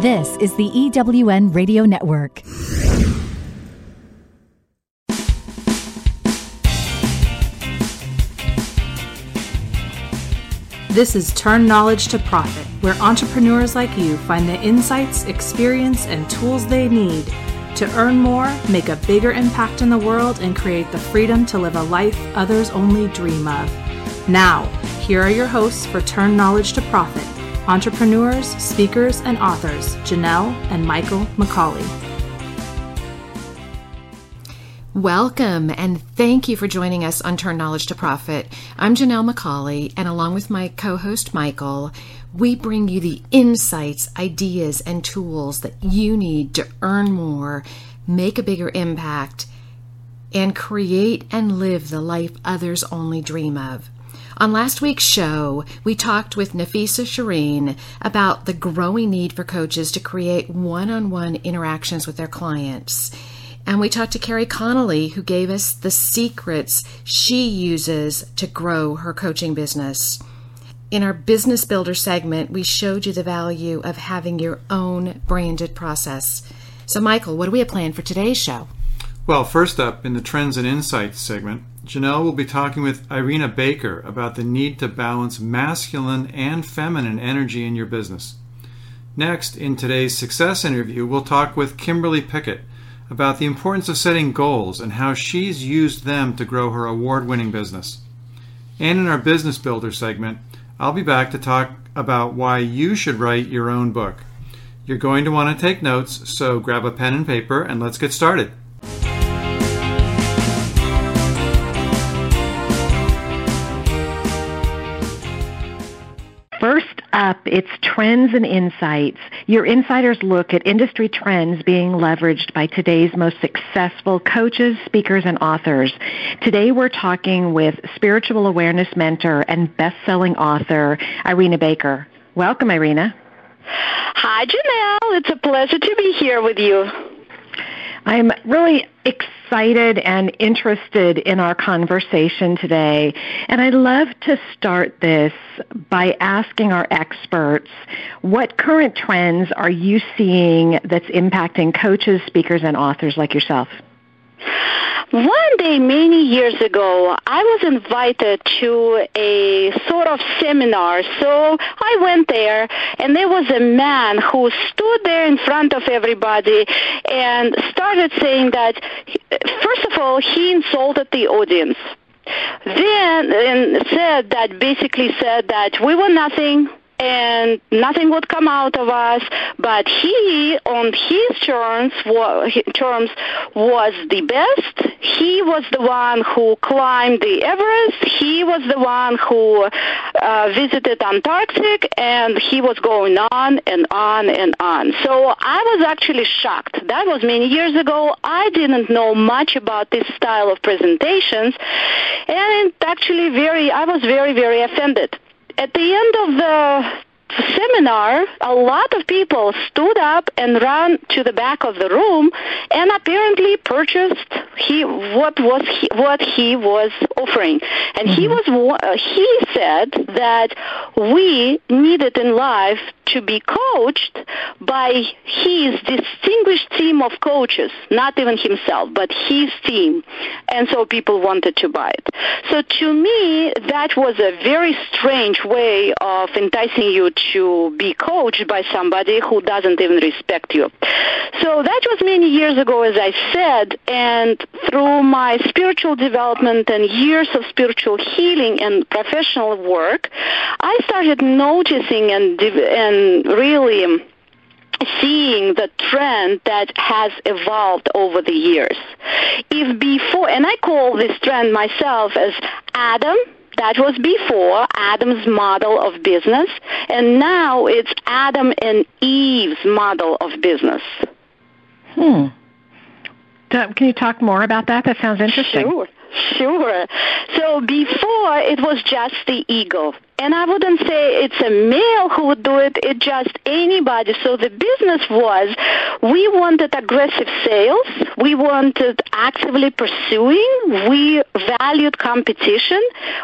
This is the EWN Radio Network. This is Turn Knowledge to Profit, where entrepreneurs like you find the insights, experience, and tools they need to earn more, make a bigger impact in the world, and create the freedom to live a life others only dream of. Now, here are your hosts for Turn Knowledge to Profit entrepreneurs, speakers, and authors Janelle and Michael McCauley. Welcome and thank you for joining us on Turn Knowledge to Profit. I'm Janelle McCauley, and along with my co host Michael, we bring you the insights, ideas, and tools that you need to earn more, make a bigger impact, and create and live the life others only dream of. On last week's show, we talked with Nafisa Shireen about the growing need for coaches to create one on one interactions with their clients. And we talked to Carrie Connolly, who gave us the secrets she uses to grow her coaching business. In our Business Builder segment, we showed you the value of having your own branded process. So, Michael, what do we have planned for today's show? Well, first up, in the Trends and Insights segment, Janelle will be talking with Irina Baker about the need to balance masculine and feminine energy in your business. Next, in today's success interview, we'll talk with Kimberly Pickett about the importance of setting goals and how she's used them to grow her award winning business. And in our Business Builder segment, I'll be back to talk about why you should write your own book. You're going to want to take notes, so grab a pen and paper and let's get started. First up, it's Trends and Insights. Your insiders look at industry trends being leveraged by today's most successful coaches, speakers, and authors. Today we're talking with spiritual awareness mentor and best-selling author Irina Baker. Welcome, Irina. Hi, Janelle. It's a pleasure to be here with you. I'm really excited and interested in our conversation today. And I'd love to start this by asking our experts what current trends are you seeing that's impacting coaches, speakers, and authors like yourself? One day, many years ago, I was invited to a sort of seminar. So I went there, and there was a man who stood there in front of everybody and started saying that, first of all, he insulted the audience. Then and said that basically said that we were nothing, and nothing would come out of us. But he, on his terms, terms was the best. He was the one who climbed the Everest. He was the one who uh, visited Antarctic, and he was going on and on and on. So I was actually shocked. That was many years ago. I didn't know much about this style of presentations, and actually very. I was very very offended at the end of the seminar, a lot of people stood up and ran to the back of the room and apparently purchased he what was he, what he was offering. And mm-hmm. he was uh, he said that we needed in life to be coached by his distinguished team of coaches, not even himself, but his team. And so people wanted to buy it. So to me, that was a very strange way of enticing you to be coached by somebody who doesn't even respect you. So that was many years ago, as I said, and through my spiritual development and years of spiritual healing and professional work, I started noticing and, and really seeing the trend that has evolved over the years. If before, and I call this trend myself as Adam, that was before Adam's model of business, and now it's Adam and Eve's model of business. Hmm. Can you talk more about that? That sounds interesting. Sure. Sure. So before it was just the ego. And I wouldn't say it's a male who would do it, it's just anybody. So the business was we wanted aggressive sales, we wanted actively pursuing, we valued competition,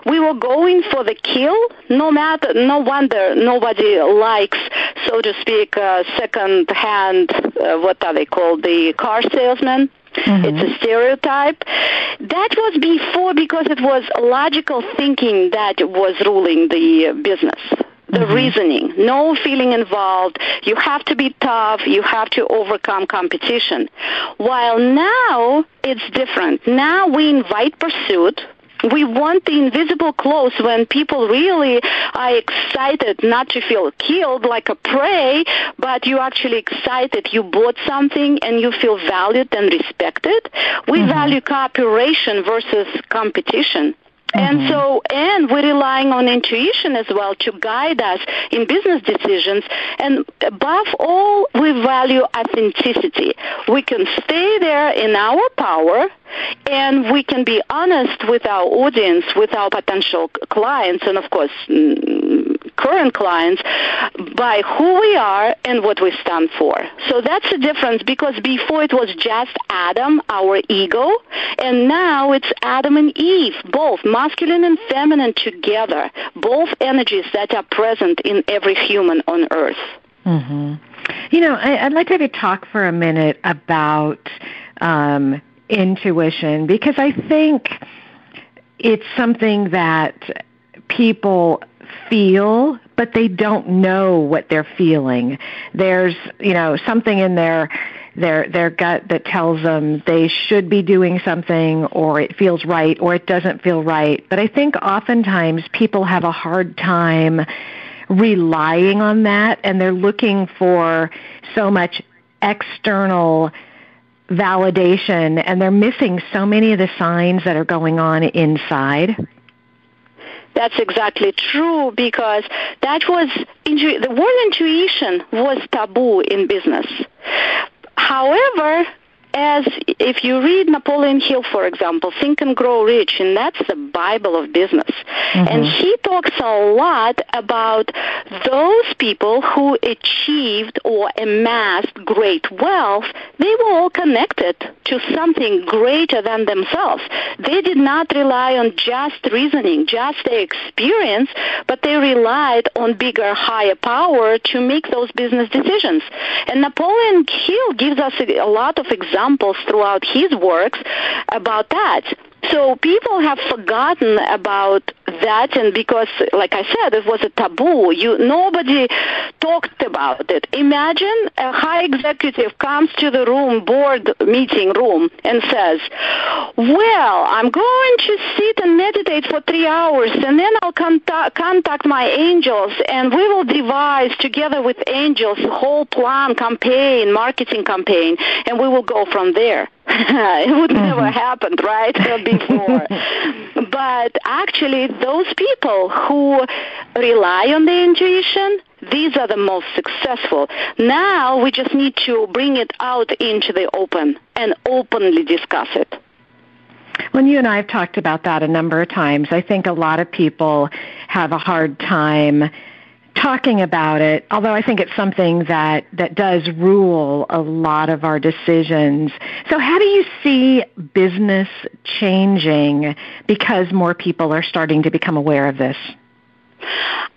we were going for the kill, no matter, no wonder nobody likes, so to speak, uh, second hand, uh, what are they called, the car salesman. Mm-hmm. It's a stereotype. That was before because it was logical thinking that was ruling the business the mm-hmm. reasoning, no feeling involved. You have to be tough. You have to overcome competition. While now it's different. Now we invite pursuit we want the invisible close when people really are excited not to feel killed like a prey, but you're actually excited. You bought something and you feel valued and respected. We mm-hmm. value cooperation versus competition. And mm-hmm. so, and we're relying on intuition as well to guide us in business decisions. And above all, we value authenticity. We can stay there in our power and we can be honest with our audience, with our potential clients, and of course, mm, current clients by who we are and what we stand for. So that's the difference because before it was just Adam, our ego, and now it's Adam and Eve, both masculine and feminine together, both energies that are present in every human on earth. Mm-hmm. You know, I, would like to talk for a minute about um, intuition because I think it's something that people feel, but they don't know what they're feeling. There's, you know, something in their their their gut that tells them they should be doing something or it feels right or it doesn't feel right. But I think oftentimes people have a hard time relying on that and they're looking for so much external validation and they're missing so many of the signs that are going on inside. That's exactly true because that was the word intuition was taboo in business. However, as if you read Napoleon Hill, for example, Think and Grow Rich, and that's the Bible of business. Mm-hmm. And he talks a lot about those people who achieved or amassed great wealth. They were all connected to something greater than themselves. They did not rely on just reasoning, just their experience, but they relied on bigger, higher power to make those business decisions. And Napoleon Hill gives us a, a lot of examples examples throughout his works about that. So people have forgotten about that, and because, like I said, it was a taboo. You nobody talked about it. Imagine a high executive comes to the room, board meeting room, and says, "Well, I'm going to sit and meditate for three hours, and then I'll contact, contact my angels, and we will devise together with angels a whole plan, campaign, marketing campaign, and we will go from there." it would mm-hmm. never happened, right, before. but actually, those people who rely on the intuition, these are the most successful. Now we just need to bring it out into the open and openly discuss it. Well, you and I have talked about that a number of times. I think a lot of people have a hard time talking about it, although I think it's something that, that does rule a lot of our decisions. So how do you see business changing because more people are starting to become aware of this?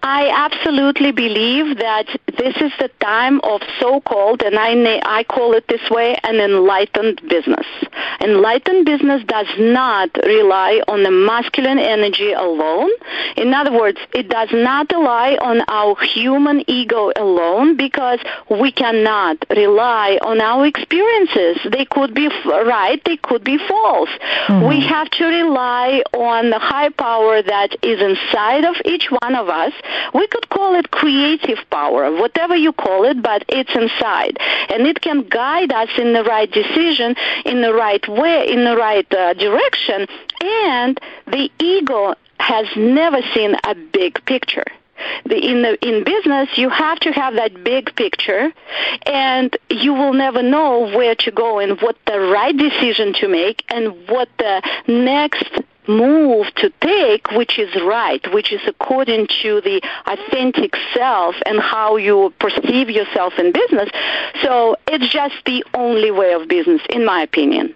I absolutely believe that this is the time of so-called, and I, I call it this way, an enlightened business. Enlightened business does not rely on the masculine energy alone. In other words, it does not rely on our human ego alone because we cannot rely on our experiences. They could be right, they could be false. Mm-hmm. We have to rely on the high power that is inside of each one of us we could call it creative power, whatever you call it, but it's inside. And it can guide us in the right decision, in the right way, in the right uh, direction. And the ego has never seen a big picture. the, in the in business, you have to have that big picture, and you will never know where to go and what the right decision to make and what the next move to take which is right, which is according to the authentic self and how you perceive yourself in business. So it's just the only way of business, in my opinion.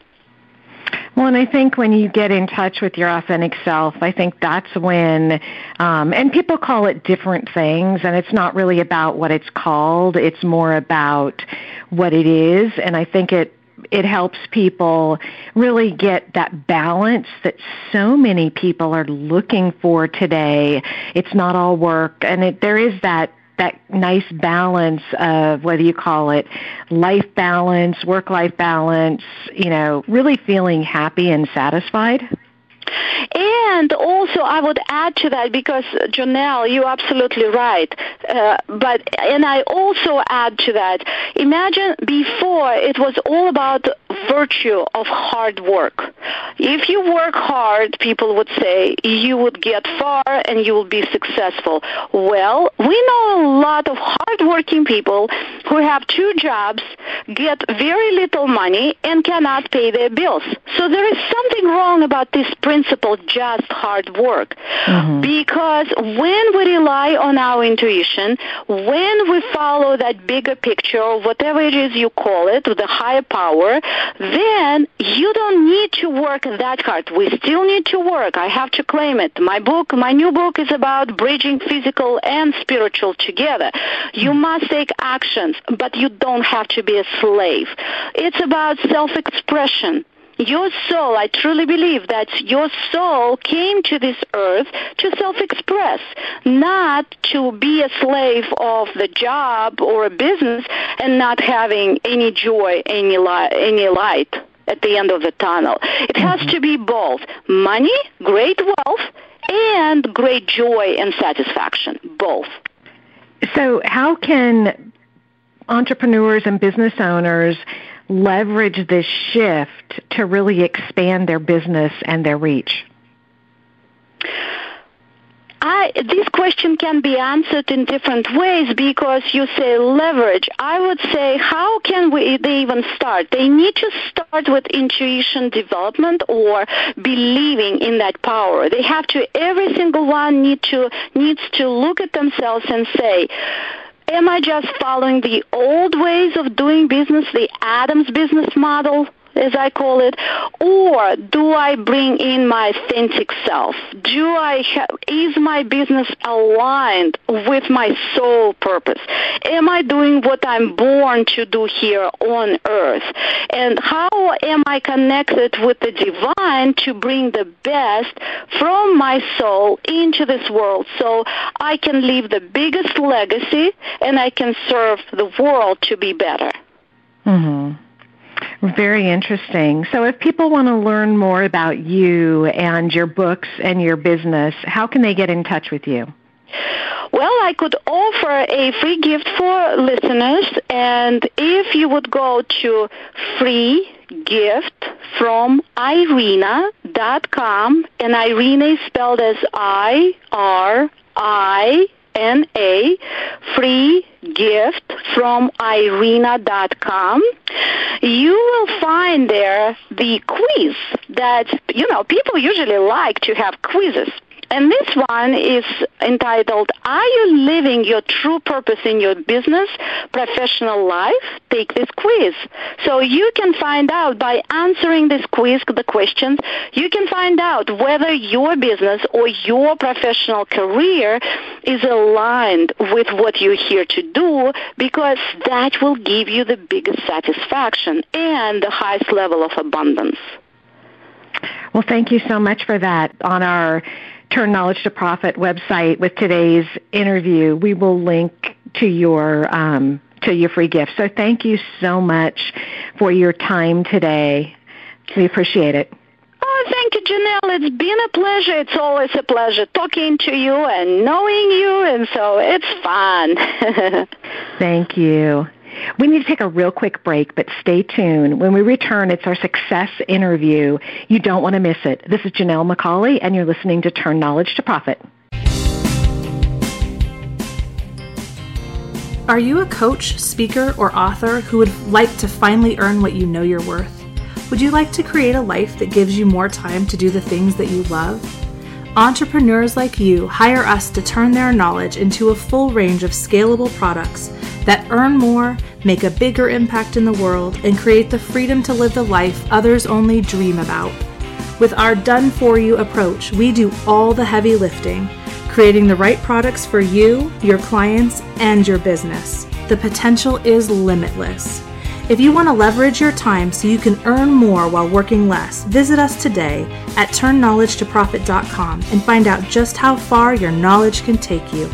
Well, and I think when you get in touch with your authentic self, I think that's when, um, and people call it different things, and it's not really about what it's called. It's more about what it is, and I think it it helps people really get that balance that so many people are looking for today. It's not all work, and it, there is that that nice balance of whether you call it life balance, work life balance, you know, really feeling happy and satisfied. And also, I would add to that because Janelle, you're absolutely right. Uh, but and I also add to that. Imagine before it was all about virtue of hard work. If you work hard, people would say you would get far and you will be successful. Well, we know a lot of hardworking people who have two jobs, get very little money, and cannot pay their bills. So there is something wrong about this principle, just hard work. Mm-hmm. Because when we rely on our intuition, when we follow that bigger picture, or whatever it is you call it, the higher power, then you don't need to work that hard. We still need to work. I have to claim it. My book, my new book is about bridging physical and spiritual together. You hmm. must take actions, but you don't have to be a slave. It's about self-expression. Your soul, I truly believe that your soul came to this earth to self-express, not to be a slave of the job or a business and not having any joy, any light, any light at the end of the tunnel. It has mm-hmm. to be both money, great wealth, and great joy and satisfaction, both. So how can entrepreneurs and business owners leverage this shift to really expand their business and their reach? I, this question can be answered in different ways because you say leverage. I would say, how can we, they even start? They need to start with intuition development or believing in that power. They have to, every single one need to, needs to look at themselves and say, Am I just following the old ways of doing business, the Adams business model? As I call it, or do I bring in my authentic self? Do I have, is my business aligned with my soul purpose? Am I doing what I'm born to do here on earth? And how am I connected with the divine to bring the best from my soul into this world so I can leave the biggest legacy and I can serve the world to be better? Mhm. Very interesting. So, if people want to learn more about you and your books and your business, how can they get in touch with you? Well, I could offer a free gift for listeners, and if you would go to free gift from irina.com, and Irina is spelled as I R I N A, free gift from irina.com. You will find there the quiz that, you know, people usually like to have quizzes. And this one is entitled, Are You Living Your True Purpose in Your Business, Professional Life? Take this quiz. So you can find out by answering this quiz, the questions, you can find out whether your business or your professional career is aligned with what you're here to do because that will give you the biggest satisfaction and the highest level of abundance. Well, thank you so much for that. On our Turn Knowledge to Profit website with today's interview, we will link to your um, to your free gift. So thank you so much for your time today. We appreciate it. Oh, thank you, Janelle. It's been a pleasure. It's always a pleasure talking to you and knowing you, and so it's fun. thank you. We need to take a real quick break, but stay tuned. When we return, it's our success interview. You don't want to miss it. This is Janelle McCauley, and you're listening to Turn Knowledge to Profit. Are you a coach, speaker, or author who would like to finally earn what you know you're worth? Would you like to create a life that gives you more time to do the things that you love? Entrepreneurs like you hire us to turn their knowledge into a full range of scalable products that earn more, make a bigger impact in the world, and create the freedom to live the life others only dream about. With our done for you approach, we do all the heavy lifting creating the right products for you, your clients, and your business. The potential is limitless. If you want to leverage your time so you can earn more while working less, visit us today at turnknowledgetoprofit.com and find out just how far your knowledge can take you.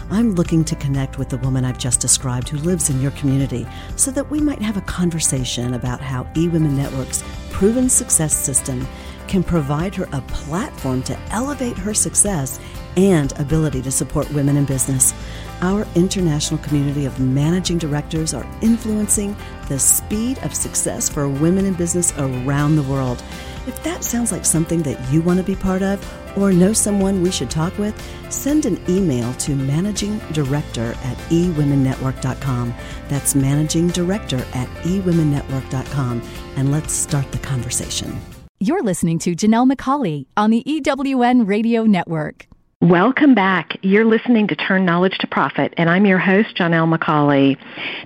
I'm looking to connect with the woman I've just described who lives in your community so that we might have a conversation about how eWomen Network's proven success system can provide her a platform to elevate her success and ability to support women in business. Our international community of managing directors are influencing the speed of success for women in business around the world. If that sounds like something that you want to be part of or know someone we should talk with, send an email to managing director at eWomenNetwork.com. That's managing director at eWomenNetwork.com. And let's start the conversation. You're listening to Janelle McCauley on the EWN Radio Network. Welcome back. You're listening to Turn Knowledge to Profit, and I'm your host, Janelle McCauley.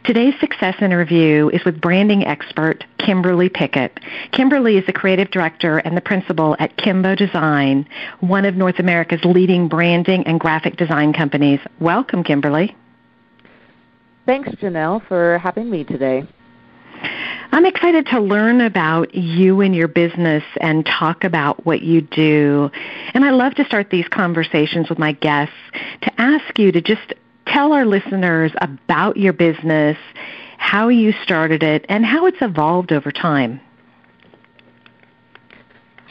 Today's success interview is with branding expert Kimberly Pickett. Kimberly is the creative director and the principal at Kimbo Design, one of North America's leading branding and graphic design companies. Welcome, Kimberly. Thanks, Janelle, for having me today. I'm excited to learn about you and your business and talk about what you do. And I love to start these conversations with my guests to ask you to just tell our listeners about your business, how you started it, and how it's evolved over time.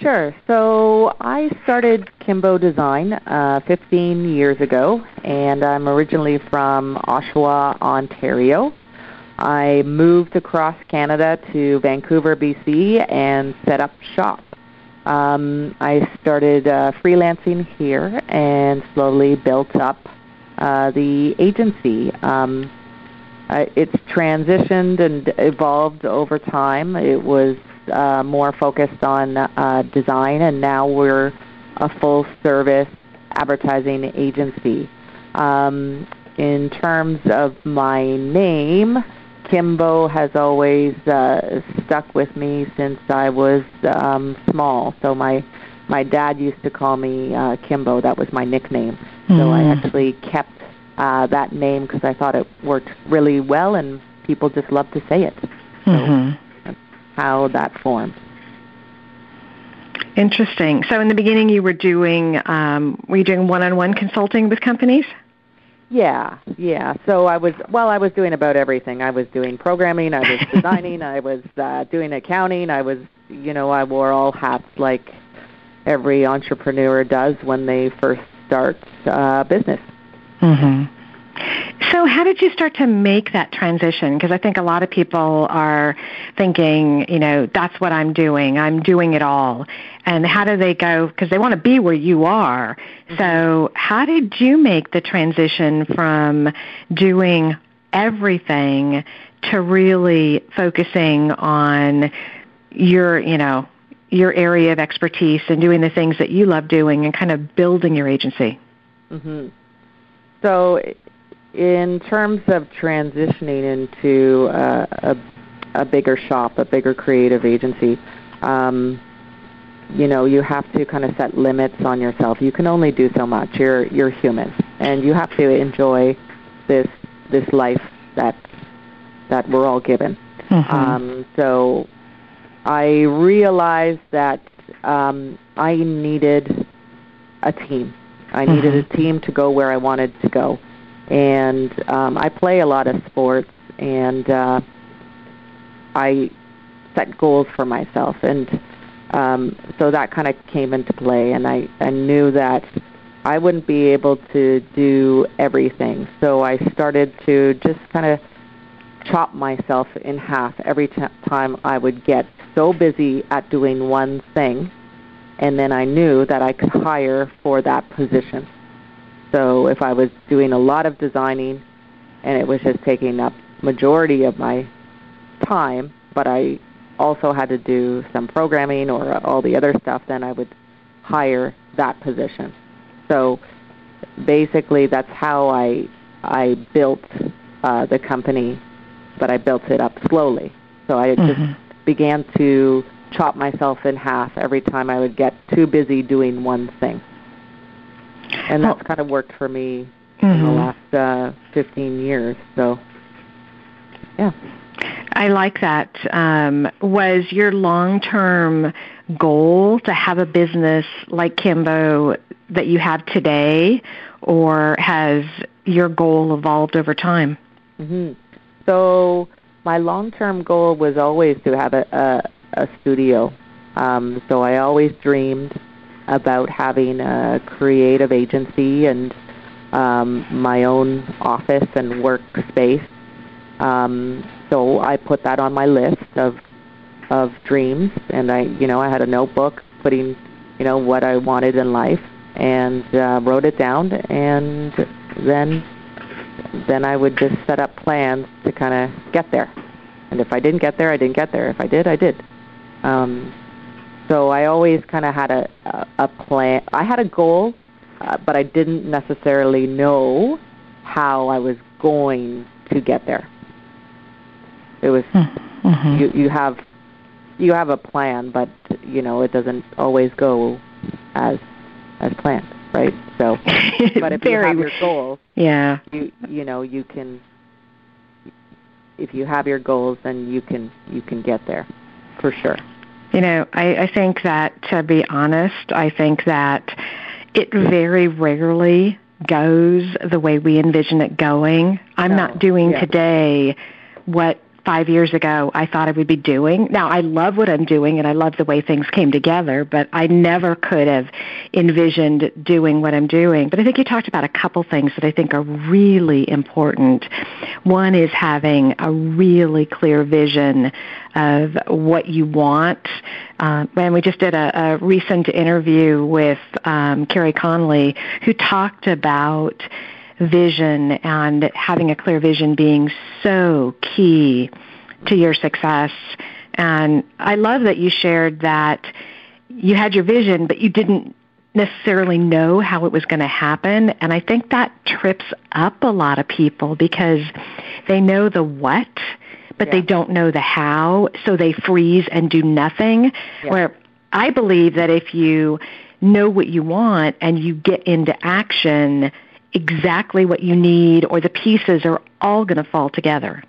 Sure. So I started Kimbo Design uh, 15 years ago, and I'm originally from Oshawa, Ontario. I moved across Canada to Vancouver, BC, and set up shop. Um, I started uh, freelancing here and slowly built up uh, the agency. Um, uh, it's transitioned and evolved over time. It was uh, more focused on uh, design, and now we're a full service advertising agency. Um, in terms of my name, Kimbo has always uh, stuck with me since I was um, small. So my my dad used to call me uh, Kimbo. That was my nickname. Mm. So I hmm. actually kept uh, that name because I thought it worked really well, and people just love to say it. So mm-hmm. that's how that formed. Interesting. So in the beginning, you were doing um, were you doing one-on-one consulting with companies? Yeah, yeah. So I was well. I was doing about everything. I was doing programming. I was designing. I was uh, doing accounting. I was, you know, I wore all hats like every entrepreneur does when they first start uh, business. Mm-hmm. How did you start to make that transition? Because I think a lot of people are thinking, you know, that's what I'm doing. I'm doing it all. And how do they go? Because they want to be where you are. Mm-hmm. So, how did you make the transition from doing everything to really focusing on your, you know, your area of expertise and doing the things that you love doing and kind of building your agency? Mm-hmm. So in terms of transitioning into uh, a, a bigger shop, a bigger creative agency, um, you know, you have to kind of set limits on yourself. You can only do so much. You're you're human, and you have to enjoy this this life that that we're all given. Mm-hmm. Um, so I realized that um, I needed a team. I needed mm-hmm. a team to go where I wanted to go and um, I play a lot of sports, and uh, I set goals for myself, and um, so that kind of came into play. And I, I knew that I wouldn't be able to do everything, so I started to just kind of chop myself in half every t- time I would get so busy at doing one thing, and then I knew that I could hire for that position. So if I was doing a lot of designing and it was just taking up majority of my time, but I also had to do some programming or all the other stuff, then I would hire that position. So basically, that's how I I built uh, the company, but I built it up slowly. So I mm-hmm. just began to chop myself in half every time I would get too busy doing one thing and that's well, kind of worked for me mm-hmm. in the mm-hmm. last uh, 15 years. So, yeah. I like that. Um, was your long-term goal to have a business like Kimbo that you have today, or has your goal evolved over time? Mm-hmm. So my long-term goal was always to have a, a, a studio. Um, so I always dreamed about having a creative agency and um, my own office and workspace. Um, so I put that on my list of of dreams, and I, you know, I had a notebook putting, you know, what I wanted in life, and uh, wrote it down, and then then I would just set up plans to kind of get there. And if I didn't get there, I didn't get there. If I did, I did. Um, so I always kind of had a, a, a plan. I had a goal, uh, but I didn't necessarily know how I was going to get there. It was hmm. mm-hmm. you you have you have a plan, but you know it doesn't always go as as planned, right? So, but if Very, you have your goals, yeah, you you know you can. If you have your goals, then you can you can get there, for sure. You know, I, I think that, to be honest, I think that it very rarely goes the way we envision it going. I'm no. not doing yeah. today what five years ago I thought I would be doing. Now I love what I'm doing and I love the way things came together, but I never could have envisioned doing what I'm doing. But I think you talked about a couple things that I think are really important. One is having a really clear vision of what you want. Uh, and we just did a, a recent interview with um, Carrie Conley who talked about vision and having a clear vision being so key to your success. And I love that you shared that you had your vision, but you didn't necessarily know how it was going to happen. And I think that trips up a lot of people because they know the what, but yeah. they don't know the how. So they freeze and do nothing. Yeah. Where I believe that if you know what you want and you get into action, exactly what you need or the pieces are all going to fall together.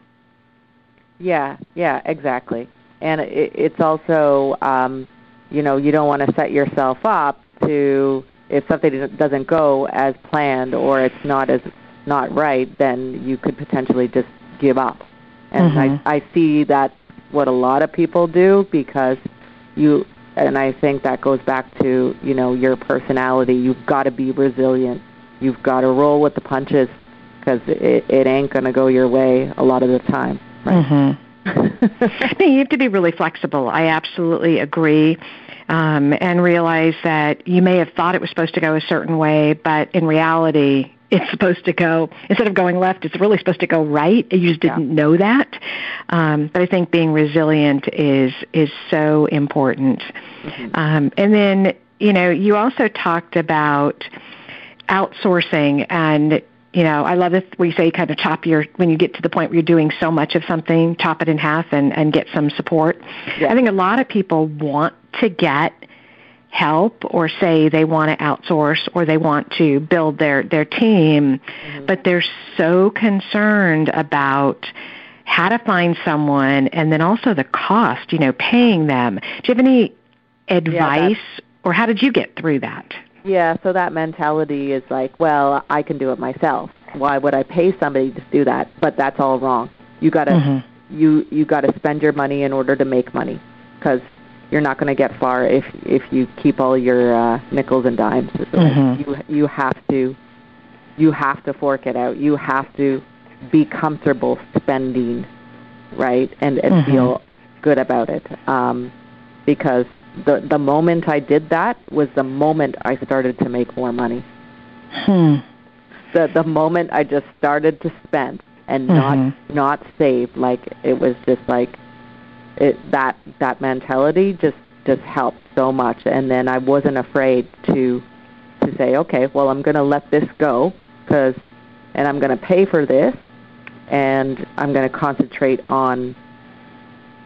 Yeah, yeah, exactly. And it, it's also, um, you know, you don't want to set yourself up to if something doesn't go as planned or it's not as not right, then you could potentially just give up. And mm-hmm. I I see that what a lot of people do because you and I think that goes back to you know your personality. You've got to be resilient you've got to roll with the punches because it, it ain't going to go your way a lot of the time. Right? Mm-hmm. you have to be really flexible. I absolutely agree. Um, and realize that you may have thought it was supposed to go a certain way, but in reality, it's supposed to go instead of going left it's really supposed to go right you just didn't yeah. know that um, but i think being resilient is is so important mm-hmm. um, and then you know you also talked about outsourcing and you know, I love it where you say kind of chop your when you get to the point where you're doing so much of something, chop it in half and, and get some support. Yeah. I think a lot of people want to get help or say they want to outsource or they want to build their, their team, mm-hmm. but they're so concerned about how to find someone and then also the cost, you know, paying them. Do you have any advice yeah, or how did you get through that? Yeah, so that mentality is like, well, I can do it myself. Why would I pay somebody to do that? But that's all wrong. You got to mm-hmm. you you got to spend your money in order to make money because you're not going to get far if if you keep all your uh, nickels and dimes. Mm-hmm. You you have to you have to fork it out. You have to be comfortable spending, right, and and Mhm. feel good about it. Um, because the the moment I did that was the moment I started to make more money. Hmm. The the moment I just started to spend and Mhm. not not save, like it was just like it that that mentality just just helped so much and then I wasn't afraid to to say okay well I'm going to let this go cuz and I'm going to pay for this and I'm going to concentrate on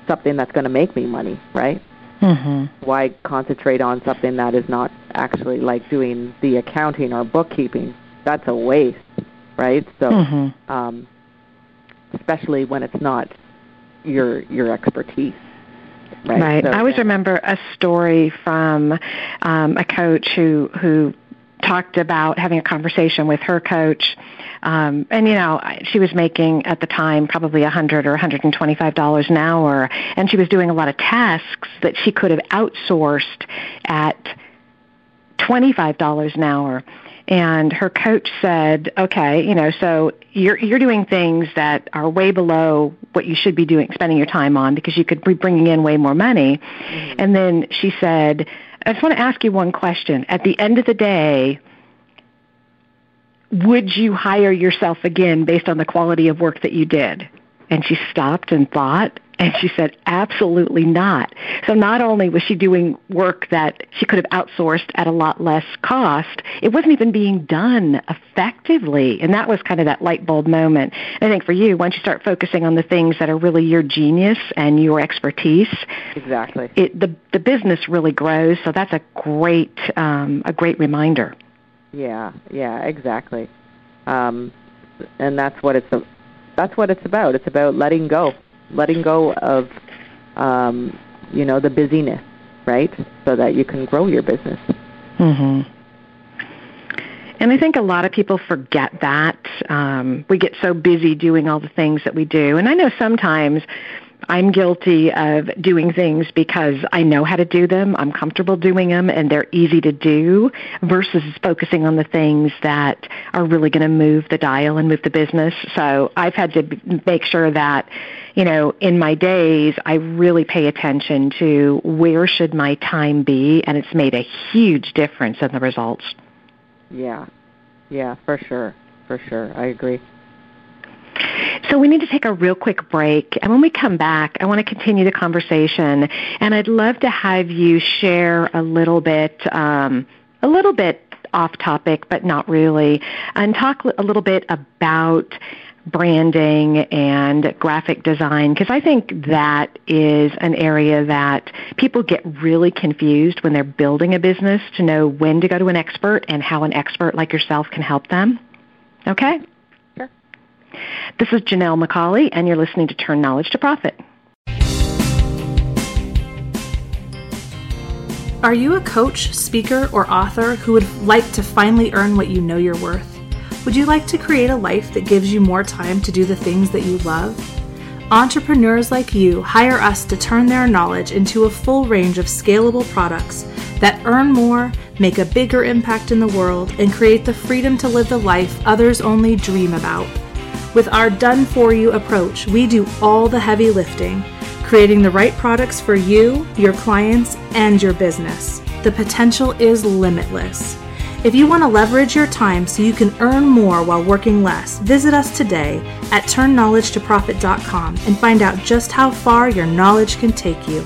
something that's going to make me money right Mm-hmm. why concentrate on something that is not actually like doing the accounting or bookkeeping that's a waste right so Mhm. um especially when it's not your your expertise right, Right. So I always then- remember a story from um, a coach who who talked about having a conversation with her coach. Um, and you know, she was making at the time probably a hundred or hundred and twenty-five dollars an hour, and she was doing a lot of tasks that she could have outsourced at twenty-five dollars an hour. And her coach said, "Okay, you know, so you're you're doing things that are way below what you should be doing, spending your time on, because you could be bringing in way more money." And then she said, "I just want to ask you one question. At the end of the day, would you hire yourself again based on the quality of work that you did?" And she stopped and thought, and she said, absolutely not. So not only was she doing work that she could have outsourced at a lot less cost, it wasn't even being done effectively. And that was kind of that light bulb moment. And I think for you, once you start focusing on the things that are really your genius and your expertise, exactly it, the, the business really grows. So that's a great, um, a great reminder. Yeah yeah exactly um and that's what it's that's what it's about it's about letting go letting go of um you know the busyness right so that you can grow your business hmm And I think a lot of people forget that. Um, we get so busy doing all the things that we do. And I know sometimes I'm guilty of doing things because I know how to do them, I'm comfortable doing them, and they're easy to do, versus focusing on the things that are really going to move the dial and move the business. So I've had to make sure that, you know, in my days, I really pay attention to where should my time be, and it's made a huge difference in the results. yeah. Yeah for sure. For sure. I agree So we need to take a real quick break. And when we come back, I want to continue the conversation. And I'd love to have you share a little bit, um, a little bit off topic, but not really, and talk a little bit about branding and graphic design because I think that is an area that people get really confused when they're building a business to know when to go to an expert and how an expert like yourself can help them. Okay? This is Janelle McCauley, and you're listening to Turn Knowledge to Profit. Are you a coach, speaker, or author who would like to finally earn what you know you're worth? Would you like to create a life that gives you more time to do the things that you love? Entrepreneurs like you hire us to turn their knowledge into a full range of scalable products that earn more, make a bigger impact in the world, and create the freedom to live the life others only dream about. With our done for you approach, we do all the heavy lifting, creating the right products for you, your clients, and your business. The potential is limitless. If you want to leverage your time so you can earn more while working less, visit us today at turnknowledgetoprofit.com and find out just how far your knowledge can take you.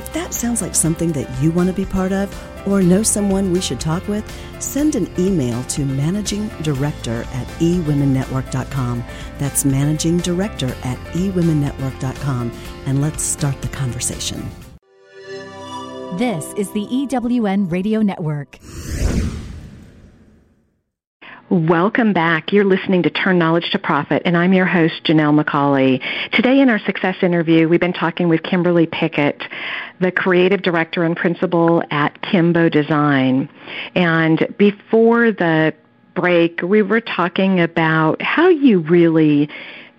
If that sounds like something that you want to be part of or know someone we should talk with, send an email to managing director at eWomenNetwork.com. That's managing director at eWomenNetwork.com. And let's start the conversation. This is the EWN Radio Network. Welcome back. You're listening to Turn Knowledge to Profit, and I'm your host, Janelle McCauley. Today in our success interview, we've been talking with Kimberly Pickett, the creative director and principal at Kimbo Design. And before the break, we were talking about how you really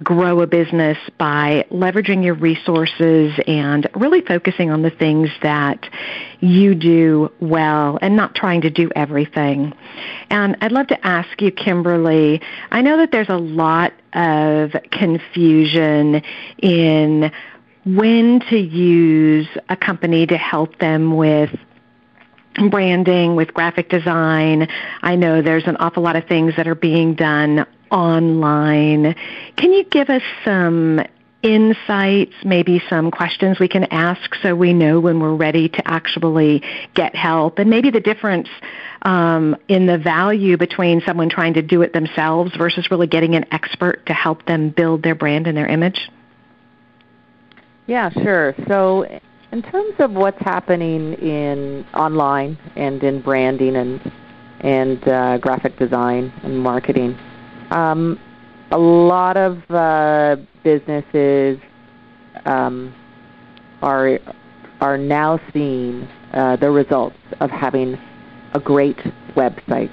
grow a business by leveraging your resources and really focusing on the things that you do well and not trying to do everything. And I'd love to ask you, Kimberly, I know that there's a lot of confusion in when to use a company to help them with branding, with graphic design. I know there's an awful lot of things that are being done online. Can you give us some insights, maybe some questions we can ask so we know when we're ready to actually get help, and maybe the difference um, in the value between someone trying to do it themselves versus really getting an expert to help them build their brand and their image? Yeah, sure. So, in terms of what's happening in online and in branding and and uh, graphic design and marketing, um, a lot of uh, businesses um, are are now seeing uh, the results of having a great website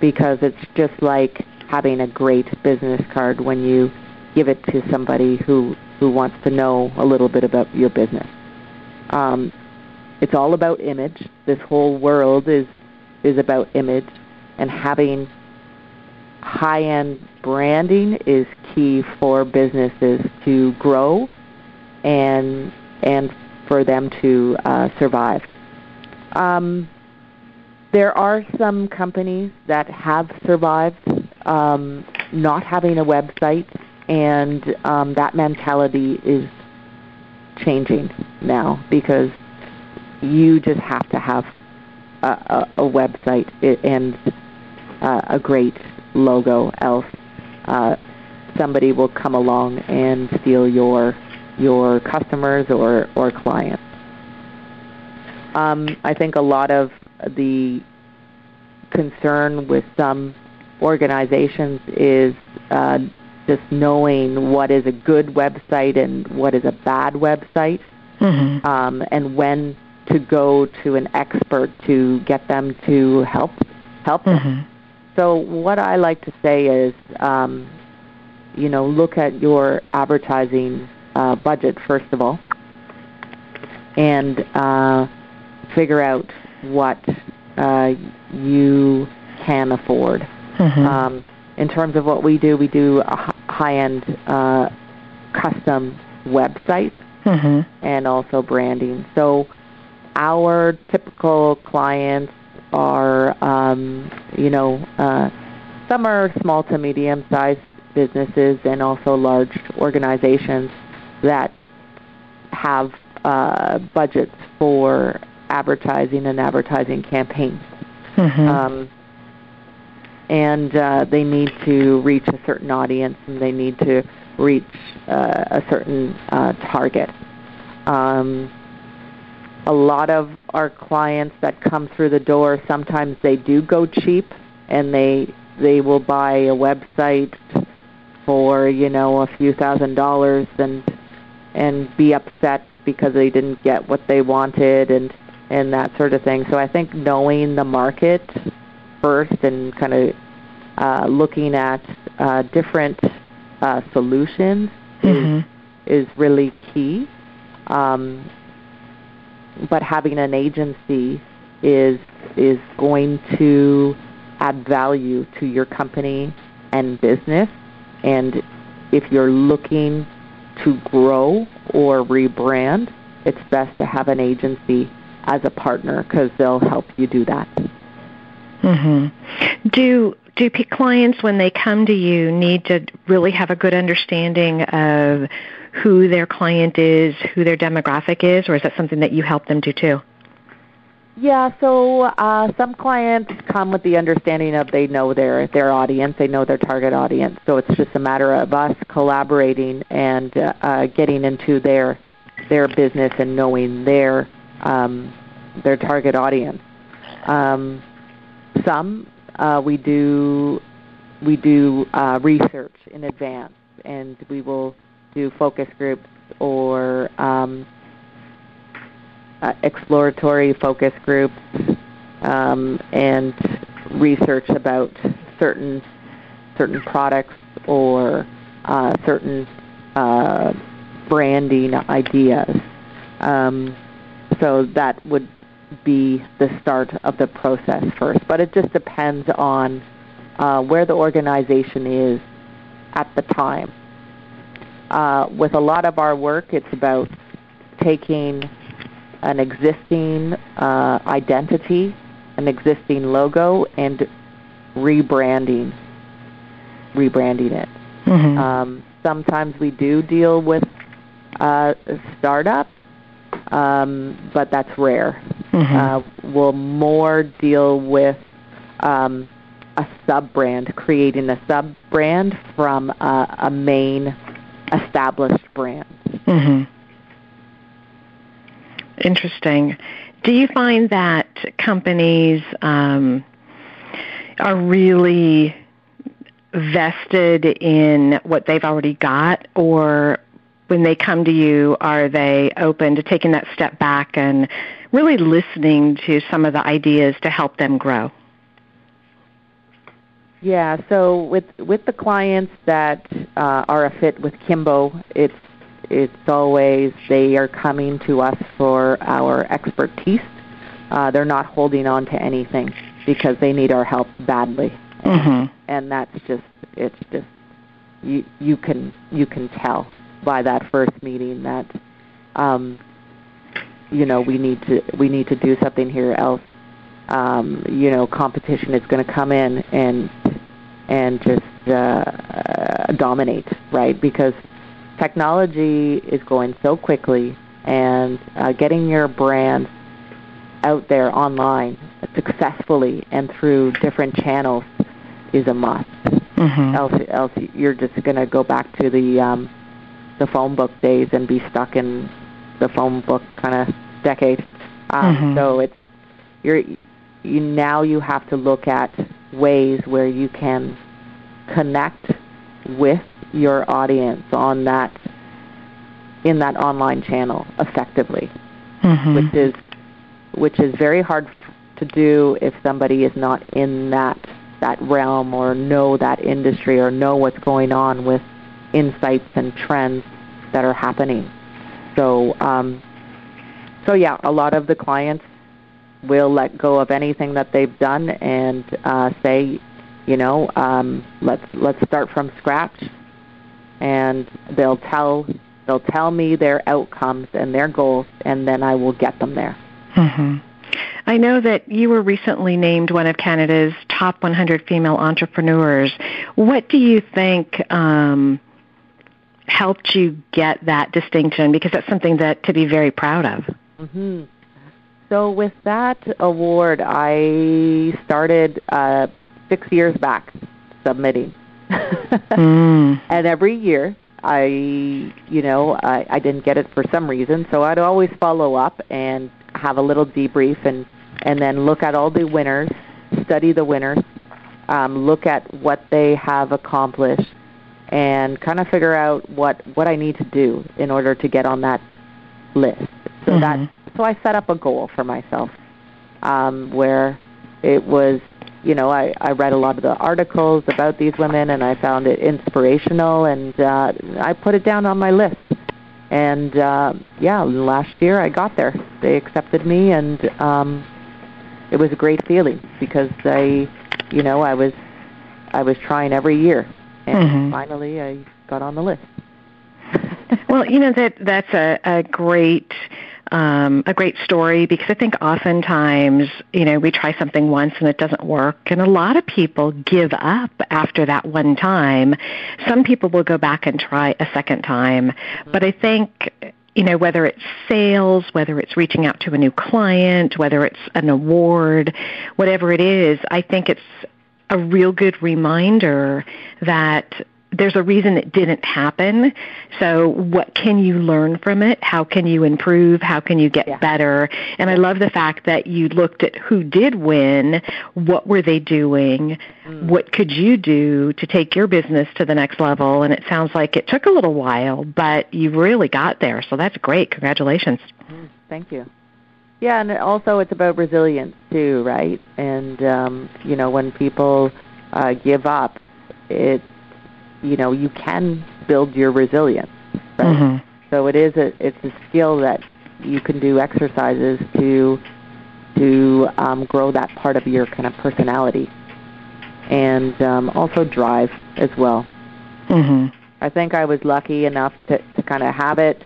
because it's just like having a great business card when you give it to somebody who who wants to know a little bit about your business. Um, it's all about image. This whole world is is about image and having high end branding is key for businesses to grow and and for them to uh, survive. Um, there are some companies that have survived um, not having a website, and um, that mentality is changing now because you just have to have a, a, a website and uh, a great logo, else uh, somebody will come along and steal your your customers or or clients. Um, I think a lot of the concern with some organizations is uh, just knowing what is a good website and what is a bad website, mm-hmm. um, and when to go to an expert to get them to help help them. So what I like to say is, um, you know, look at your advertising uh, budget first of all, and uh, figure out what uh, you can afford. Mm-hmm. Um, in terms of what we do, we do a high-end uh, custom websites mm-hmm. and also branding. So our typical clients are, um, you know, uh, some are small to medium sized businesses and also large organizations that have uh, budgets for advertising and advertising campaigns. Mm-hmm. Um, and uh, they need to reach a certain audience and they need to reach uh, a certain uh, target. Um, a lot of our clients that come through the door sometimes they do go cheap and they they will buy a website for you know a few thousand dollars and and be upset because they didn't get what they wanted and and that sort of thing so i think knowing the market first and kind of uh, looking at uh, different uh, solutions mm-hmm. is, is really key um, but having an agency is is going to add value to your company and business. And if you're looking to grow or rebrand, it's best to have an agency as a partner because they'll help you do that. Mm-hmm. Do do clients when they come to you need to really have a good understanding of who their client is, who their demographic is, or is that something that you help them do too? Yeah, so uh, some clients come with the understanding of they know their their audience, they know their target audience. So it's just a matter of us collaborating and uh, uh, getting into their their business and knowing their um, their target audience. Um, some uh, we do we do uh, research in advance, and we will do focus groups or um, uh, exploratory focus groups um, and research about certain certain products or uh, certain uh, branding ideas. Um, so that would be the start of the process first. But it just depends on uh, where the organization is at the time. Uh, with a lot of our work, it's about taking an existing uh, identity, an existing logo, and rebranding, rebranding it. Mm-hmm. Um, sometimes we do deal with uh, startups, um, but that's rare. Mm-hmm. Uh, we'll more deal with um, a sub brand, creating a sub brand from a, a main established brand. Mm-hmm. Interesting. Do you find that companies um, are really vested in what they've already got, or when they come to you, are they open to taking that step back and really listening to some of the ideas to help them grow? Yeah, so with with the clients that uh, are a fit with Kimbo, it's it's always they are coming to us for our expertise. Uh, they're not holding on to anything because they need our help badly, mm-hmm. and that's just it's just you you can you can tell by that first meeting that um, you know we need to we need to do something here else um, you know competition is going to come in and and just uh, dominate right because technology is going so quickly, and uh, getting your brand out there online successfully and through different channels is a must. Mm-hmm. Else, else you're just going to go back to the um, the phone book days and be stuck in the phone book kind of decade. Um, mm-hmm. So it's you're you now you have to look at ways where you can connect with your audience on that in that online channel effectively, mm-hmm. which is which is very hard to do if somebody is not in that that realm or know that industry or know what's going on with insights and trends that are happening. So um, so yeah, a lot of the clients will let go of anything that they've done and uh, say, you know, um, let's let's start from scratch and they'll tell they'll tell me their outcomes and their goals, and then I will get them there. Mm-hmm. I know that you were recently named one of Canada's top 100 female entrepreneurs. What do you think um, helped you get that distinction? Because that's something that to be very proud of. Mm-hmm. So with that award, I started uh, six years back submitting mm. And every year, I, you know, I, I didn't get it for some reason, so I'd always follow up and have a little debrief and and then look at all the winners, study the winners, um, look at what they have accomplished, and kind of figure out what what I need to do in order to get on that list. So mm-hmm. that so I set up a goal for myself um, where it was you know, I, I read a lot of the articles about these women and I found it inspirational and uh, I put it down on my list. And uh, yeah, last year I got there. They accepted me and um, it was a great feeling because I, you know, I was I was trying every year and mm-hmm. finally I got on the list. well, you know that that's a, a great um, a great story because I think oftentimes, you know, we try something once and it doesn't work, and a lot of people give up after that one time. Some people will go back and try a second time, but I think you know, whether it's sales, whether it's reaching out to a new client, whether it's an award, whatever it is, I think it's a real good reminder that there's a reason it didn't happen. So what can you learn from it? How can you improve? How can you get yeah. better? And I love the fact that you looked at who did win, what were they doing, mm. what could you do to take your business to the next level? And it sounds like it took a little while, but you really got there. So that's great. Congratulations. Mm, thank you. Yeah, and also it's about resilience too, right? And um, you know, when people uh, give up, it you know you can build your resilience right mm-hmm. so it is a it's a skill that you can do exercises to to um, grow that part of your kind of personality and um, also drive as well mm-hmm. i think i was lucky enough to, to kind of have it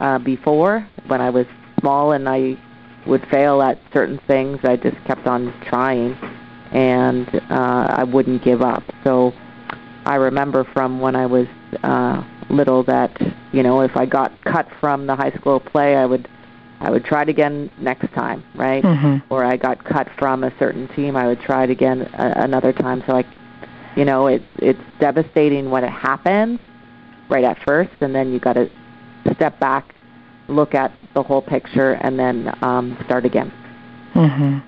uh, before when i was small and i would fail at certain things i just kept on trying and uh, i wouldn't give up so I remember from when I was uh, little that you know if I got cut from the high school play, I would I would try it again next time, right? Mm-hmm. Or I got cut from a certain team, I would try it again uh, another time. So like, you know, it's it's devastating when it happens right at first, and then you got to step back, look at the whole picture, and then um, start again. Mm-hmm.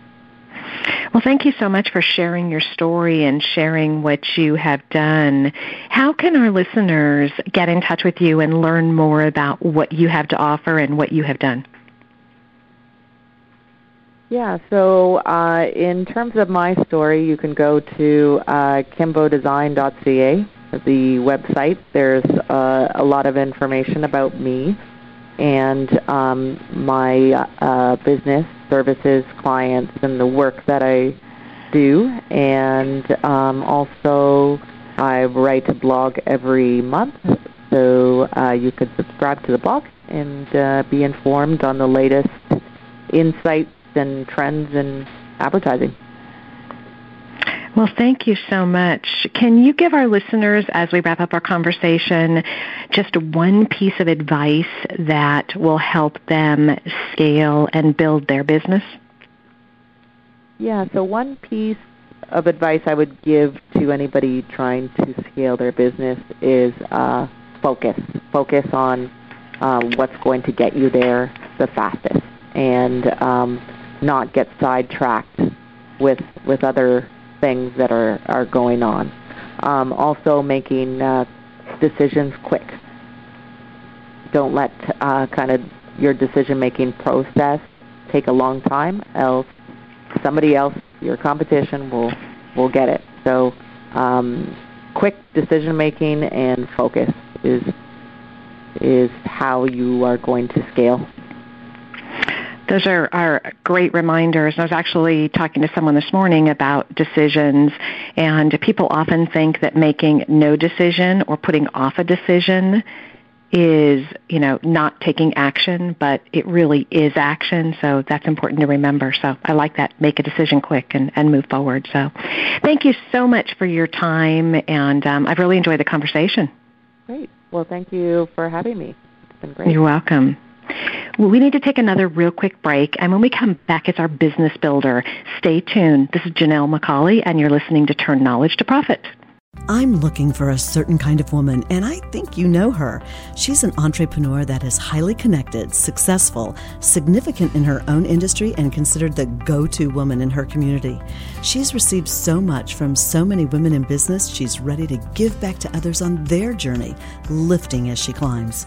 Well, thank you so much for sharing your story and sharing what you have done. How can our listeners get in touch with you and learn more about what you have to offer and what you have done? Yeah, so uh, in terms of my story, you can go to uh, kimbodesign.ca, the website. There's uh, a lot of information about me and um, my uh, business services, clients, and the work that I do. And um, also, I write a blog every month, so uh, you could subscribe to the blog and uh, be informed on the latest insights and trends in advertising. Well, thank you so much. Can you give our listeners, as we wrap up our conversation, just one piece of advice that will help them scale and build their business? Yeah, so one piece of advice I would give to anybody trying to scale their business is uh, focus. Focus on um, what's going to get you there the fastest, and um, not get sidetracked with with other things that are, are going on. Um, also, making uh, decisions quick. Don't let uh, kind of your decision making process take a long time, else somebody else, your competition, will will get it. So, um, quick decision making and focus is is how you are going to scale those are, are great reminders. I was actually talking to someone this morning about decisions, and people often think that making no decision or putting off a decision is, you know, not taking action, but it really is action. So that's important to remember. So I like that. Make a decision quick and, and move forward. So thank you so much for your time, and um, I've really enjoyed the conversation. Great. Well, thank you for having me. It's been great. You're welcome. Well, we need to take another real quick break, and when we come back, it's our business builder. Stay tuned. This is Janelle McCauley, and you're listening to Turn Knowledge to Profit. I'm looking for a certain kind of woman, and I think you know her. She's an entrepreneur that is highly connected, successful, significant in her own industry, and considered the go to woman in her community. She's received so much from so many women in business, she's ready to give back to others on their journey, lifting as she climbs.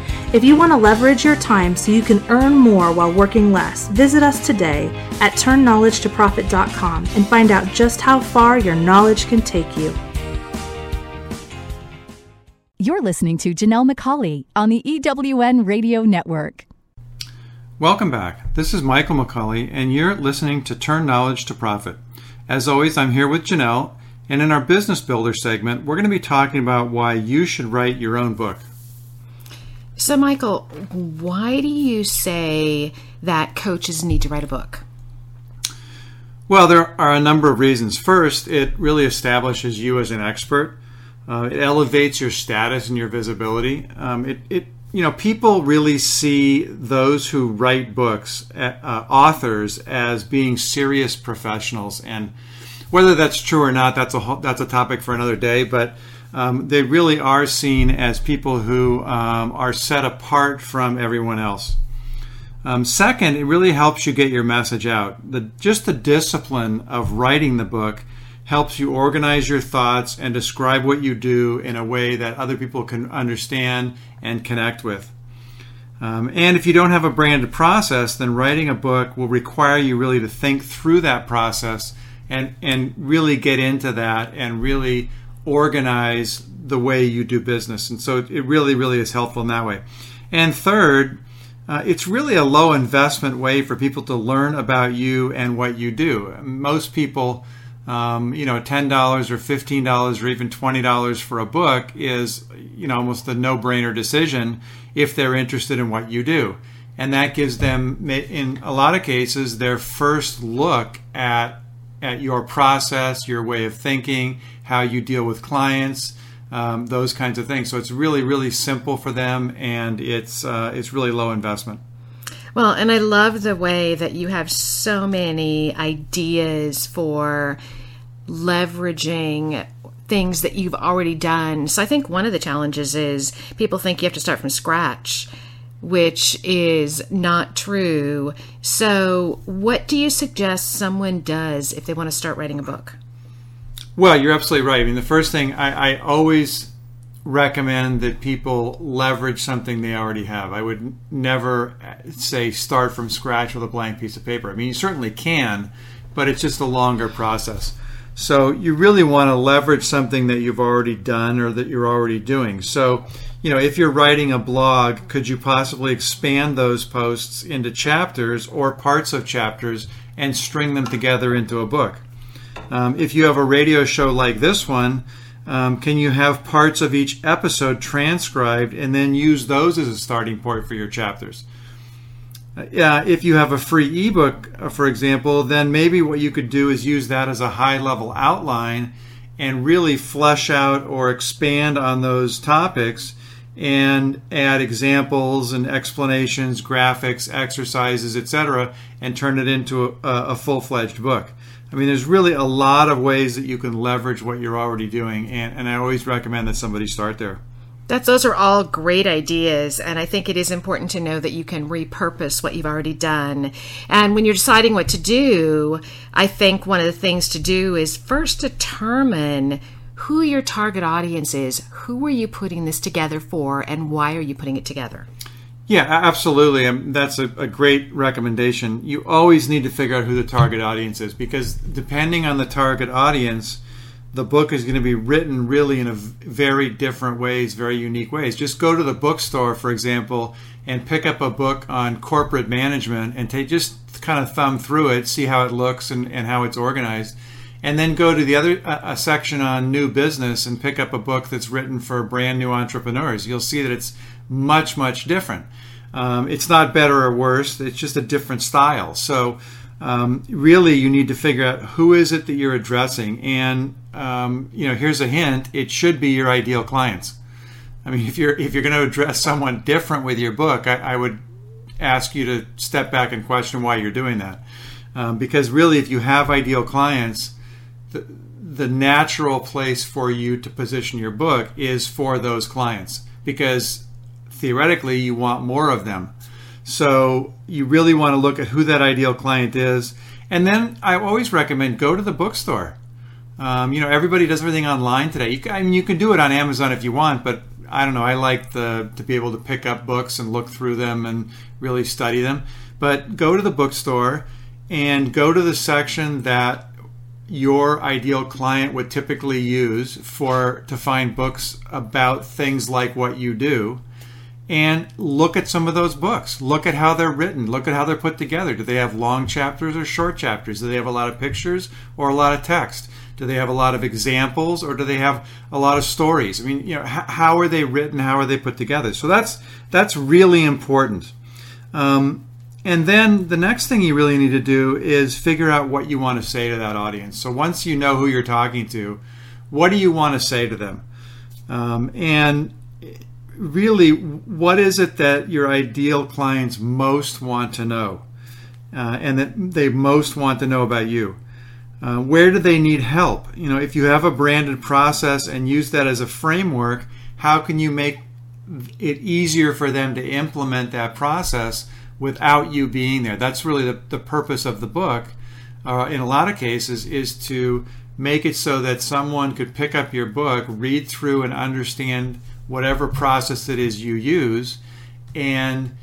If you want to leverage your time so you can earn more while working less, visit us today at turnknowledgetoprofit.com and find out just how far your knowledge can take you. You're listening to Janelle McCauley on the EWN Radio Network. Welcome back. This is Michael McCauley, and you're listening to Turn Knowledge to Profit. As always, I'm here with Janelle, and in our Business Builder segment, we're going to be talking about why you should write your own book. So, Michael, why do you say that coaches need to write a book? Well, there are a number of reasons. First, it really establishes you as an expert. Uh, it elevates your status and your visibility. Um, it, it, you know, people really see those who write books, uh, uh, authors, as being serious professionals, and whether that's true or not, that's a that's a topic for another day. But um, they really are seen as people who um, are set apart from everyone else. Um, second, it really helps you get your message out. The, just the discipline of writing the book helps you organize your thoughts and describe what you do in a way that other people can understand and connect with. Um, and if you don't have a branded process, then writing a book will require you really to think through that process and, and really get into that and really organize the way you do business. And so it really, really is helpful in that way. And third, uh, it's really a low investment way for people to learn about you and what you do. Most people, um, you know, ten dollars or fifteen dollars or even twenty dollars for a book is, you know, almost a no-brainer decision if they're interested in what you do, and that gives them, in a lot of cases, their first look at at your process, your way of thinking, how you deal with clients, um, those kinds of things. So it's really, really simple for them, and it's uh, it's really low investment. Well, and I love the way that you have so many ideas for leveraging things that you've already done. So I think one of the challenges is people think you have to start from scratch which is not true. So, what do you suggest someone does if they want to start writing a book? Well, you're absolutely right. I mean, the first thing I, I always recommend that people leverage something they already have. I would never say start from scratch with a blank piece of paper. I mean, you certainly can, but it's just a longer process. So, you really want to leverage something that you've already done or that you're already doing. So, you know, if you're writing a blog, could you possibly expand those posts into chapters or parts of chapters and string them together into a book? Um, if you have a radio show like this one, um, can you have parts of each episode transcribed and then use those as a starting point for your chapters? Uh, if you have a free ebook, uh, for example, then maybe what you could do is use that as a high level outline and really flesh out or expand on those topics and add examples and explanations, graphics, exercises, etc., and turn it into a, a full fledged book. I mean, there's really a lot of ways that you can leverage what you're already doing, and, and I always recommend that somebody start there. That's those are all great ideas, and I think it is important to know that you can repurpose what you've already done. And when you're deciding what to do, I think one of the things to do is first determine who your target audience is. Who are you putting this together for, and why are you putting it together? Yeah, absolutely. That's a, a, great recommendation. You always need to figure out who the target audience is because depending on the target audience, the book is going to be written really in a very different ways, very unique ways. Just go to the bookstore, for example, and pick up a book on corporate management and take just kind of thumb through it, see how it looks and, and how it's organized and then go to the other a section on new business and pick up a book that's written for brand new entrepreneurs. You'll see that it's much much different. Um, it's not better or worse. It's just a different style. So um, really, you need to figure out who is it that you're addressing, and um, you know, here's a hint: it should be your ideal clients. I mean, if you're if you're going to address someone different with your book, I, I would ask you to step back and question why you're doing that. Um, because really, if you have ideal clients, the, natural place for you to position your book is for those clients because theoretically you want more of them. So you really want to look at who that ideal client is. And then I always recommend go to the bookstore. Um, you know, everybody does everything online today. You can, I mean, you can do it on Amazon if you want, but I don't know. I like the to be able to pick up books and look through them and really study them. But go to the bookstore and go to the section that your ideal client would typically use for to find books about things like what you do. And look at some of those books. Look at how they're written. Look at how they're put together. Do they have long chapters or short chapters? Do they have a lot of pictures or a lot of text? Do they have a lot of examples or do they have a lot of stories? I mean you know how are they written? How are they put together? So that's that's really important. Um, and then the next thing you really need to do is figure out what you want to say to that audience. So once you know who you're talking to, what do you want to say to them? Um, and really, what is it that your ideal clients most want to know? Uh, and that they most want to know about you? Uh, where do they need help? You know, if you have a branded process and use that as a framework, how can you make it easier for them to implement that process without you being there. That's really the, the purpose of the book, uh, in a lot of cases, is to make it so that someone could pick up your book, read through, and understand whatever process it is you use, and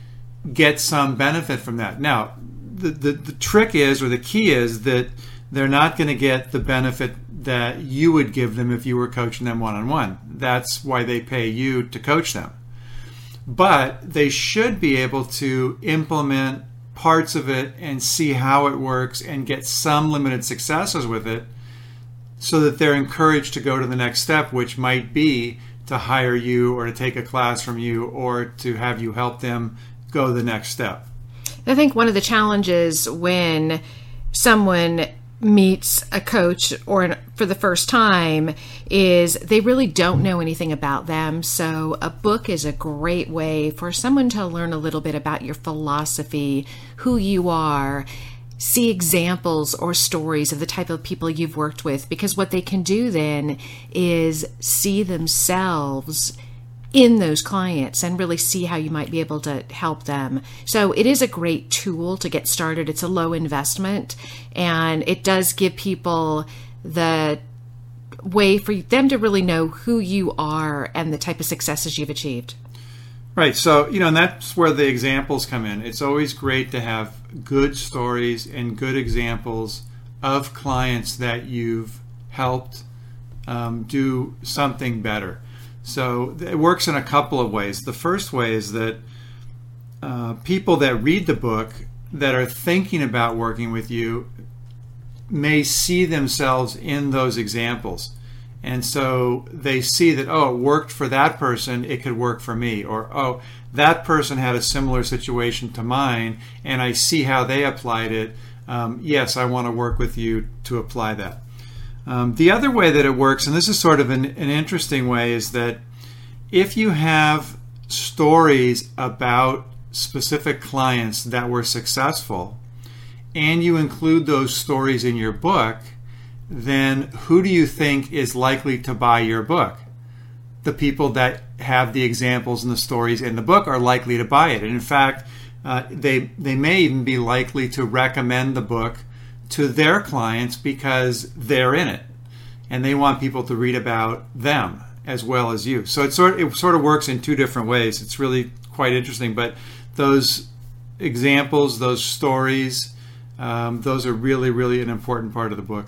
get some benefit from that. Now, the, the, the trick is, or the key is, that they're not going to get the benefit that you would give them if you were coaching them one on one. That's why they pay you to coach them but they should be able to implement parts of it and see how it works and get some limited successes with it so that they're encouraged to go to the next step, which might be to hire you or to take a class from you or to have you help them go the next step. I think one of the challenges when someone meets a coach or for the first time is they really don't know anything about them. So, a book is a great way for someone to learn a little bit about your philosophy, who you are, see examples or stories of the type of people you've worked with, because what they can do then is see themselves in those clients and really see how you might be able to help them. So it is a great tool to get started. It's a low investment and it does give people the way for them to really know who you are and the type of successes you've achieved. Right. So, you know, and that's where the examples come in. It's always great to have good stories and good examples of clients that you've helped um, do something better. So it works in a couple of ways. The first way is that uh, people that read the book that are thinking about working with you may see themselves in those examples. And so they see that, oh, it worked for that person, it could work for me. Or, oh, that person had a similar situation to mine, and I see how they applied it. Um, yes, I want to work with you to apply that. Um, the other way that it works, and this is sort of an, an interesting way, is that if you have stories about specific clients that were successful and you include those stories in your book, then who do you think is likely to buy your book? The people that have the examples and the stories in the book are likely to buy it. And in fact, uh, they, they may even be likely to recommend the book to their clients because they're in it and they want people to read about them as well as you. So it sort it sort of works in two different ways. It's really quite interesting. But those examples, those stories, um, those are really really an important part of the book.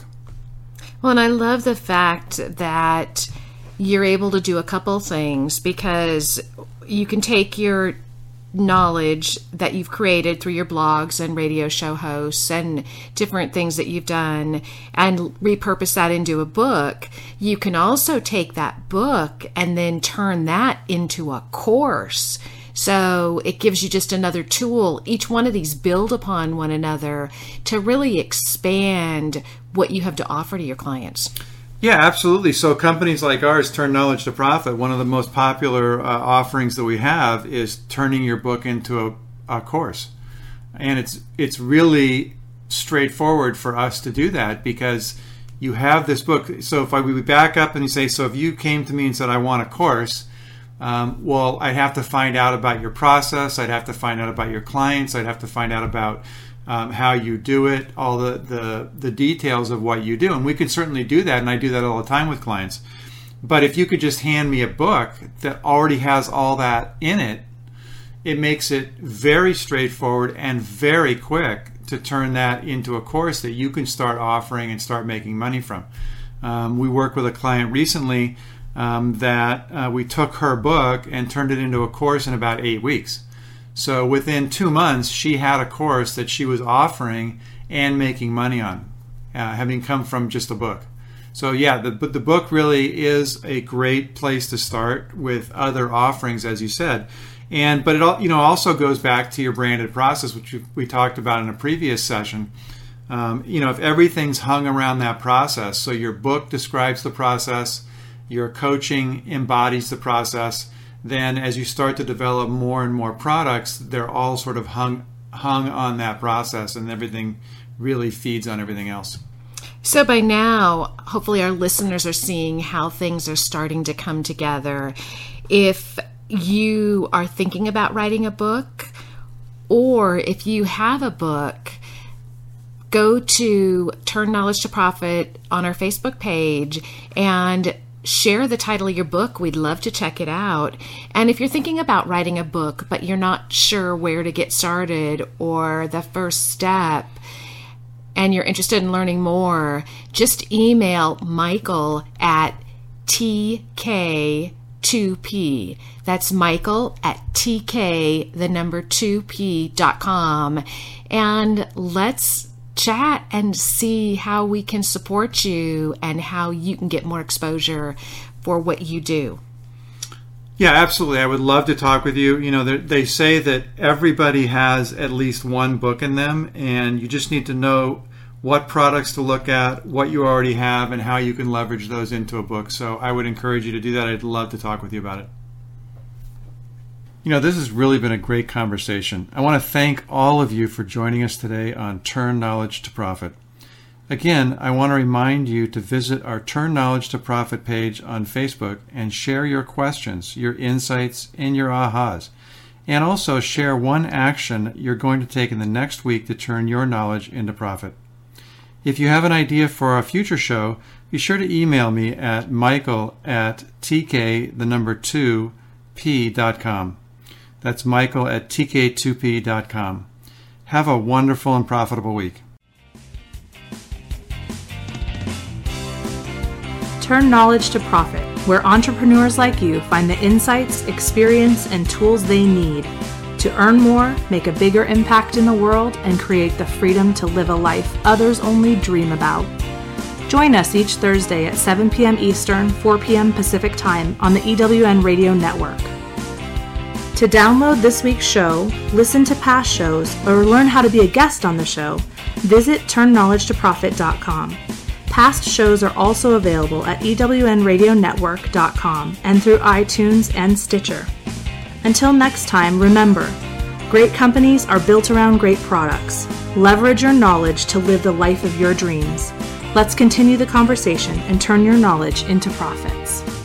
Well, and I love the fact that you're able to do a couple things because you can take your knowledge that you've created through your blogs and radio show hosts and different things that you've done and repurpose that into a book, you can also take that book and then turn that into a course. So it gives you just another tool. Each one of these build upon one another to really expand what you have to offer to your clients. Yeah, absolutely. So companies like ours turn knowledge to profit. One of the most popular uh, offerings that we have is turning your book into a, a course, and it's it's really straightforward for us to do that because you have this book. So if I we back up and you say, so if you came to me and said, I want a course, um, well, I'd have to find out about your process. I'd have to find out about your clients. I'd have to find out about um, how you do it, all the, the, the details of what you do. And we can certainly do that, and I do that all the time with clients. But if you could just hand me a book that already has all that in it, it makes it very straightforward and very quick to turn that into a course that you can start offering and start making money from. Um, we worked with a client recently um, that uh, we took her book and turned it into a course in about eight weeks. So within two months, she had a course that she was offering and making money on, uh, having come from just a book. So yeah, the the book really is a great place to start with other offerings, as you said, and but it all you know also goes back to your branded process, which we talked about in a previous session. Um, you know, if everything's hung around that process, so your book describes the process, your coaching embodies the process, then as you start to develop more and more products, they're all sort of hung hung on that process, and everything really feeds on everything else. So by now, hopefully, our listeners are seeing how things are starting to come together. If you are thinking about writing a book, or if you have a book, go to Turn Knowledge to Profit on our Facebook page and share the title of your book. We'd love to check it out. And if you're thinking about writing a book, but you're not sure where to get started or the first step, and you're interested in learning more, just email Michael at TK2P. That's Michael at TK, the number 2P.com. And let's chat and see how we can support you and how you can get more exposure for what you do. Yeah, absolutely. I would love to talk with you. You know, they say that everybody has at least one book in them, and you just need to know what products to look at, what you already have, and how you can leverage those into a book. So I would encourage you to do that. I'd love to talk with you about it. You know, this has really been a great conversation. I want to thank all of you for joining us today on Turn Knowledge to Profit. Again, I want to remind you to visit our Turn Knowledge to Profit page on Facebook and share your questions, your insights, and your ahas. And also share one action you're going to take in the next week to turn your knowledge into profit. If you have an idea for a future show, be sure to email me at michael at tk, the number 2, p.com. That's Michael at tk2p.com. Have a wonderful and profitable week. Turn knowledge to profit, where entrepreneurs like you find the insights, experience, and tools they need to earn more, make a bigger impact in the world, and create the freedom to live a life others only dream about. Join us each Thursday at 7 p.m. Eastern, 4 p.m. Pacific Time on the EWN Radio Network. To download this week's show, listen to past shows, or learn how to be a guest on the show, visit turnknowledgetoprofit.com. Past shows are also available at ewnradionetwork.com and through iTunes and Stitcher. Until next time, remember great companies are built around great products. Leverage your knowledge to live the life of your dreams. Let's continue the conversation and turn your knowledge into profits.